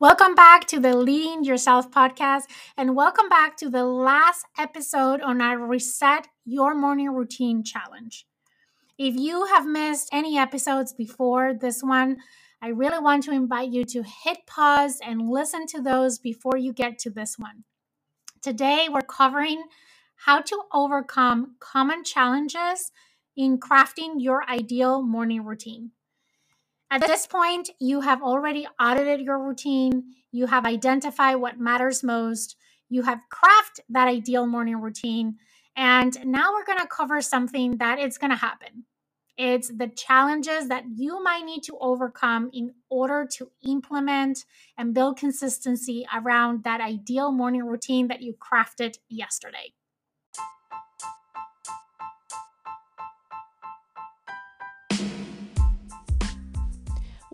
Welcome back to the Leading Yourself podcast, and welcome back to the last episode on our Reset Your Morning Routine Challenge. If you have missed any episodes before this one, I really want to invite you to hit pause and listen to those before you get to this one. Today, we're covering how to overcome common challenges in crafting your ideal morning routine. At this point, you have already audited your routine, you have identified what matters most, you have crafted that ideal morning routine, and now we're going to cover something that is going to happen. It's the challenges that you might need to overcome in order to implement and build consistency around that ideal morning routine that you crafted yesterday.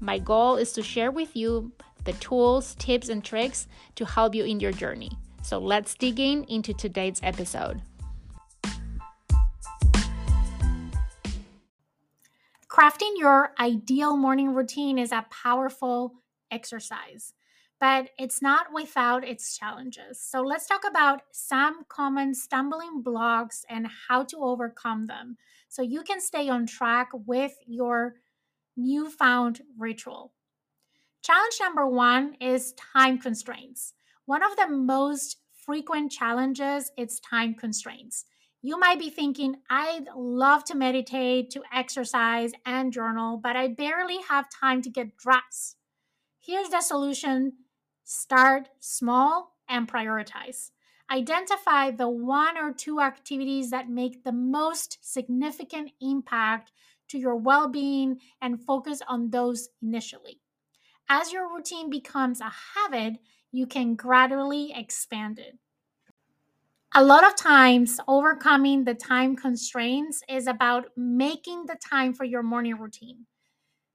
My goal is to share with you the tools, tips, and tricks to help you in your journey. So let's dig in into today's episode. Crafting your ideal morning routine is a powerful exercise, but it's not without its challenges. So let's talk about some common stumbling blocks and how to overcome them so you can stay on track with your newfound ritual. Challenge number one is time constraints. One of the most frequent challenges is time constraints. You might be thinking, I'd love to meditate, to exercise, and journal, but I barely have time to get dressed. Here's the solution start small and prioritize. Identify the one or two activities that make the most significant impact to your well being and focus on those initially. As your routine becomes a habit, you can gradually expand it. A lot of times, overcoming the time constraints is about making the time for your morning routine.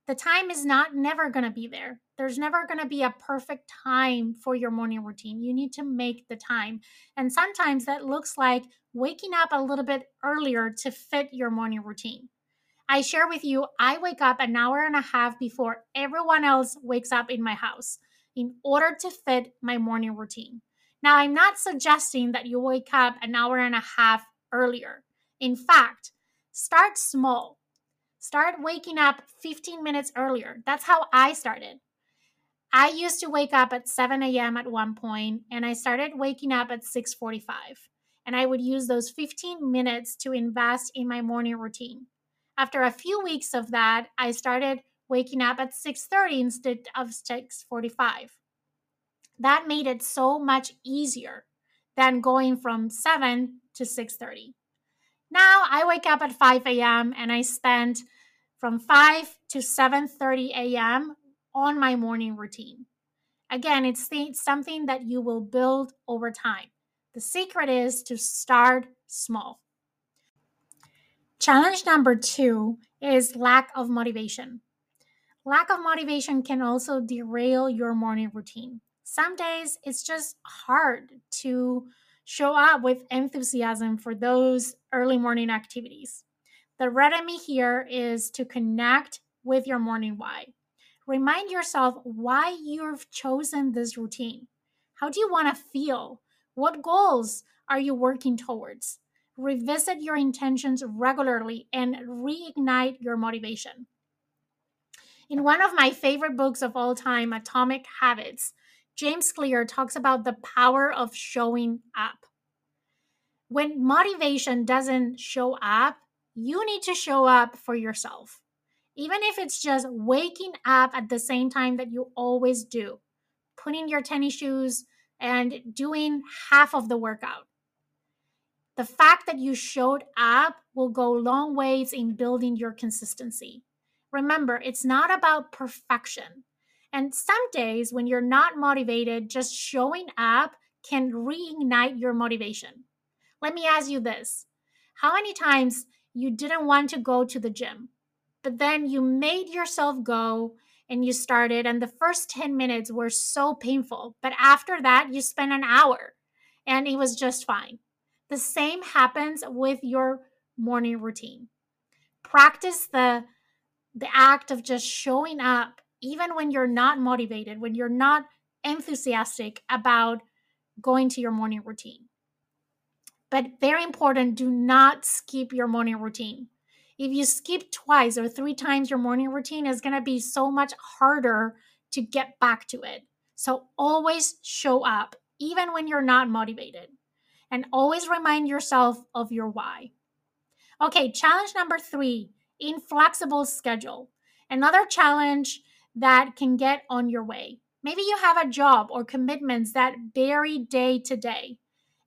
The time is not never going to be there. There's never going to be a perfect time for your morning routine. You need to make the time. And sometimes that looks like waking up a little bit earlier to fit your morning routine. I share with you, I wake up an hour and a half before everyone else wakes up in my house in order to fit my morning routine. Now, I'm not suggesting that you wake up an hour and a half earlier. In fact, start small. Start waking up 15 minutes earlier. That's how I started. I used to wake up at 7 a.m. at one point, and I started waking up at 6:45. And I would use those 15 minutes to invest in my morning routine. After a few weeks of that, I started waking up at 6:30 instead of 6:45. That made it so much easier than going from 7 to 6:30. Now I wake up at 5 a.m. and I spend from 5 to 7:30 a.m. on my morning routine. Again, it's something that you will build over time. The secret is to start small. Challenge number two is lack of motivation. Lack of motivation can also derail your morning routine. Some days it's just hard to show up with enthusiasm for those early morning activities. The remedy here is to connect with your morning why. Remind yourself why you've chosen this routine. How do you want to feel? What goals are you working towards? Revisit your intentions regularly and reignite your motivation. In one of my favorite books of all time, Atomic Habits, James Clear talks about the power of showing up. When motivation doesn't show up, you need to show up for yourself. Even if it's just waking up at the same time that you always do, putting your tennis shoes and doing half of the workout the fact that you showed up will go long ways in building your consistency. Remember, it's not about perfection. And some days when you're not motivated, just showing up can reignite your motivation. Let me ask you this How many times you didn't want to go to the gym, but then you made yourself go and you started, and the first 10 minutes were so painful, but after that, you spent an hour and it was just fine. The same happens with your morning routine. Practice the the act of just showing up even when you're not motivated, when you're not enthusiastic about going to your morning routine. But very important, do not skip your morning routine. If you skip twice or three times your morning routine, it's going to be so much harder to get back to it. So always show up, even when you're not motivated. And always remind yourself of your why. Okay, challenge number three inflexible schedule. Another challenge that can get on your way. Maybe you have a job or commitments that vary day to day.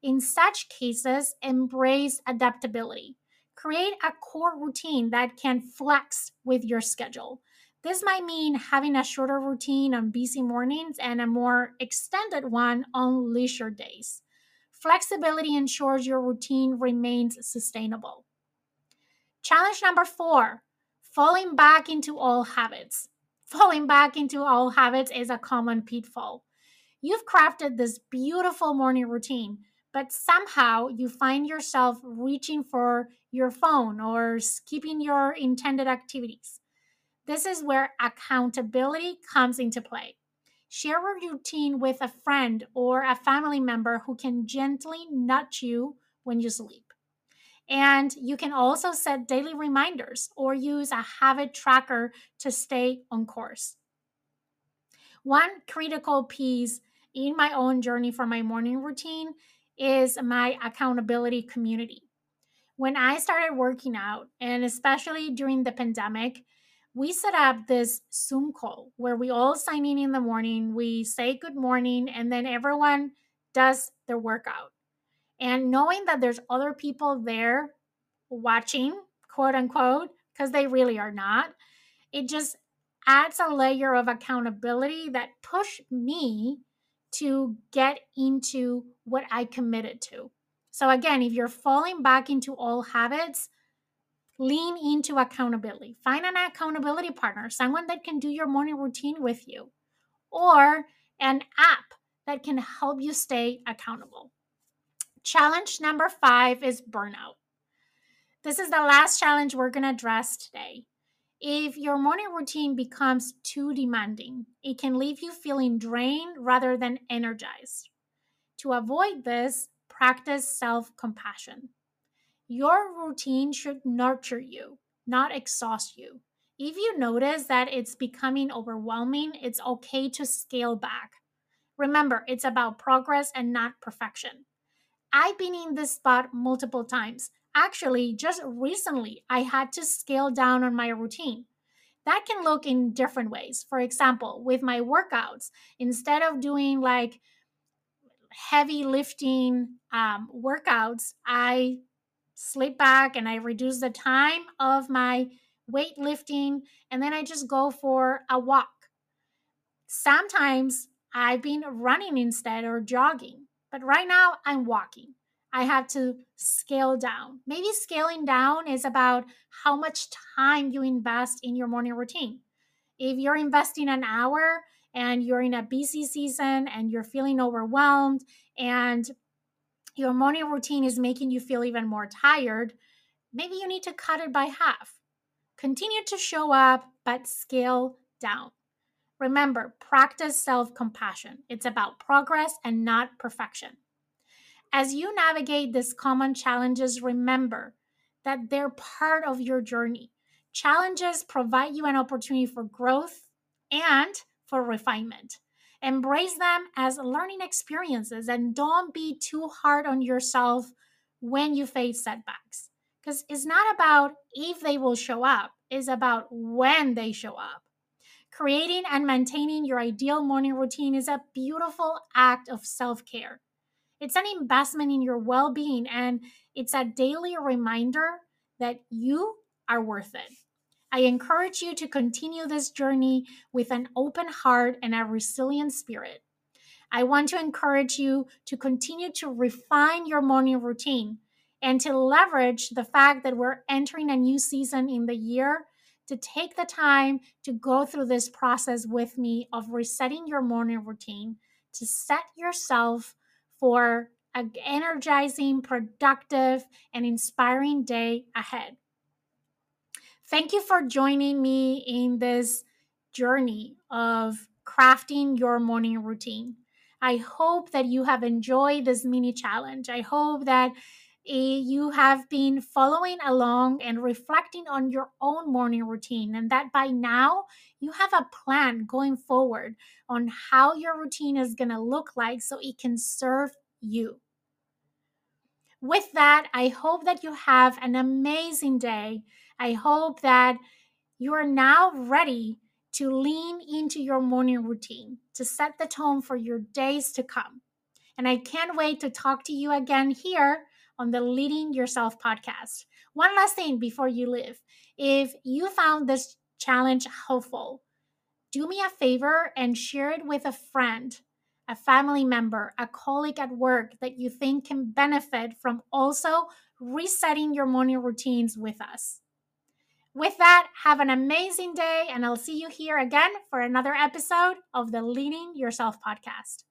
In such cases, embrace adaptability. Create a core routine that can flex with your schedule. This might mean having a shorter routine on busy mornings and a more extended one on leisure days. Flexibility ensures your routine remains sustainable. Challenge number four falling back into old habits. Falling back into old habits is a common pitfall. You've crafted this beautiful morning routine, but somehow you find yourself reaching for your phone or skipping your intended activities. This is where accountability comes into play. Share a routine with a friend or a family member who can gently nudge you when you sleep. And you can also set daily reminders or use a habit tracker to stay on course. One critical piece in my own journey for my morning routine is my accountability community. When I started working out, and especially during the pandemic, we set up this Zoom call where we all sign in in the morning, we say good morning, and then everyone does their workout. And knowing that there's other people there watching, quote unquote, because they really are not, it just adds a layer of accountability that push me to get into what I committed to. So again, if you're falling back into old habits, lean into accountability. Find an accountability partner, someone that can do your morning routine with you, or an app that can help you stay accountable. Challenge number five is burnout. This is the last challenge we're going to address today. If your morning routine becomes too demanding, it can leave you feeling drained rather than energized. To avoid this, practice self compassion. Your routine should nurture you, not exhaust you. If you notice that it's becoming overwhelming, it's okay to scale back. Remember, it's about progress and not perfection. I've been in this spot multiple times. Actually, just recently, I had to scale down on my routine. That can look in different ways. For example, with my workouts, instead of doing like heavy lifting um, workouts, I slip back and I reduce the time of my weightlifting, and then I just go for a walk. Sometimes I've been running instead or jogging. But right now, I'm walking. I have to scale down. Maybe scaling down is about how much time you invest in your morning routine. If you're investing an hour and you're in a busy season and you're feeling overwhelmed and your morning routine is making you feel even more tired, maybe you need to cut it by half. Continue to show up, but scale down. Remember, practice self compassion. It's about progress and not perfection. As you navigate these common challenges, remember that they're part of your journey. Challenges provide you an opportunity for growth and for refinement. Embrace them as learning experiences and don't be too hard on yourself when you face setbacks. Because it's not about if they will show up, it's about when they show up. Creating and maintaining your ideal morning routine is a beautiful act of self care. It's an investment in your well being, and it's a daily reminder that you are worth it. I encourage you to continue this journey with an open heart and a resilient spirit. I want to encourage you to continue to refine your morning routine and to leverage the fact that we're entering a new season in the year to take the time to go through this process with me of resetting your morning routine to set yourself for an energizing, productive, and inspiring day ahead. Thank you for joining me in this journey of crafting your morning routine. I hope that you have enjoyed this mini challenge. I hope that eh, you have been following along and reflecting on your own morning routine, and that by now you have a plan going forward on how your routine is going to look like so it can serve you. With that, I hope that you have an amazing day. I hope that you are now ready to lean into your morning routine to set the tone for your days to come. And I can't wait to talk to you again here on the Leading Yourself podcast. One last thing before you leave. If you found this challenge helpful, do me a favor and share it with a friend, a family member, a colleague at work that you think can benefit from also resetting your morning routines with us. With that, have an amazing day, and I'll see you here again for another episode of the Leading Yourself podcast.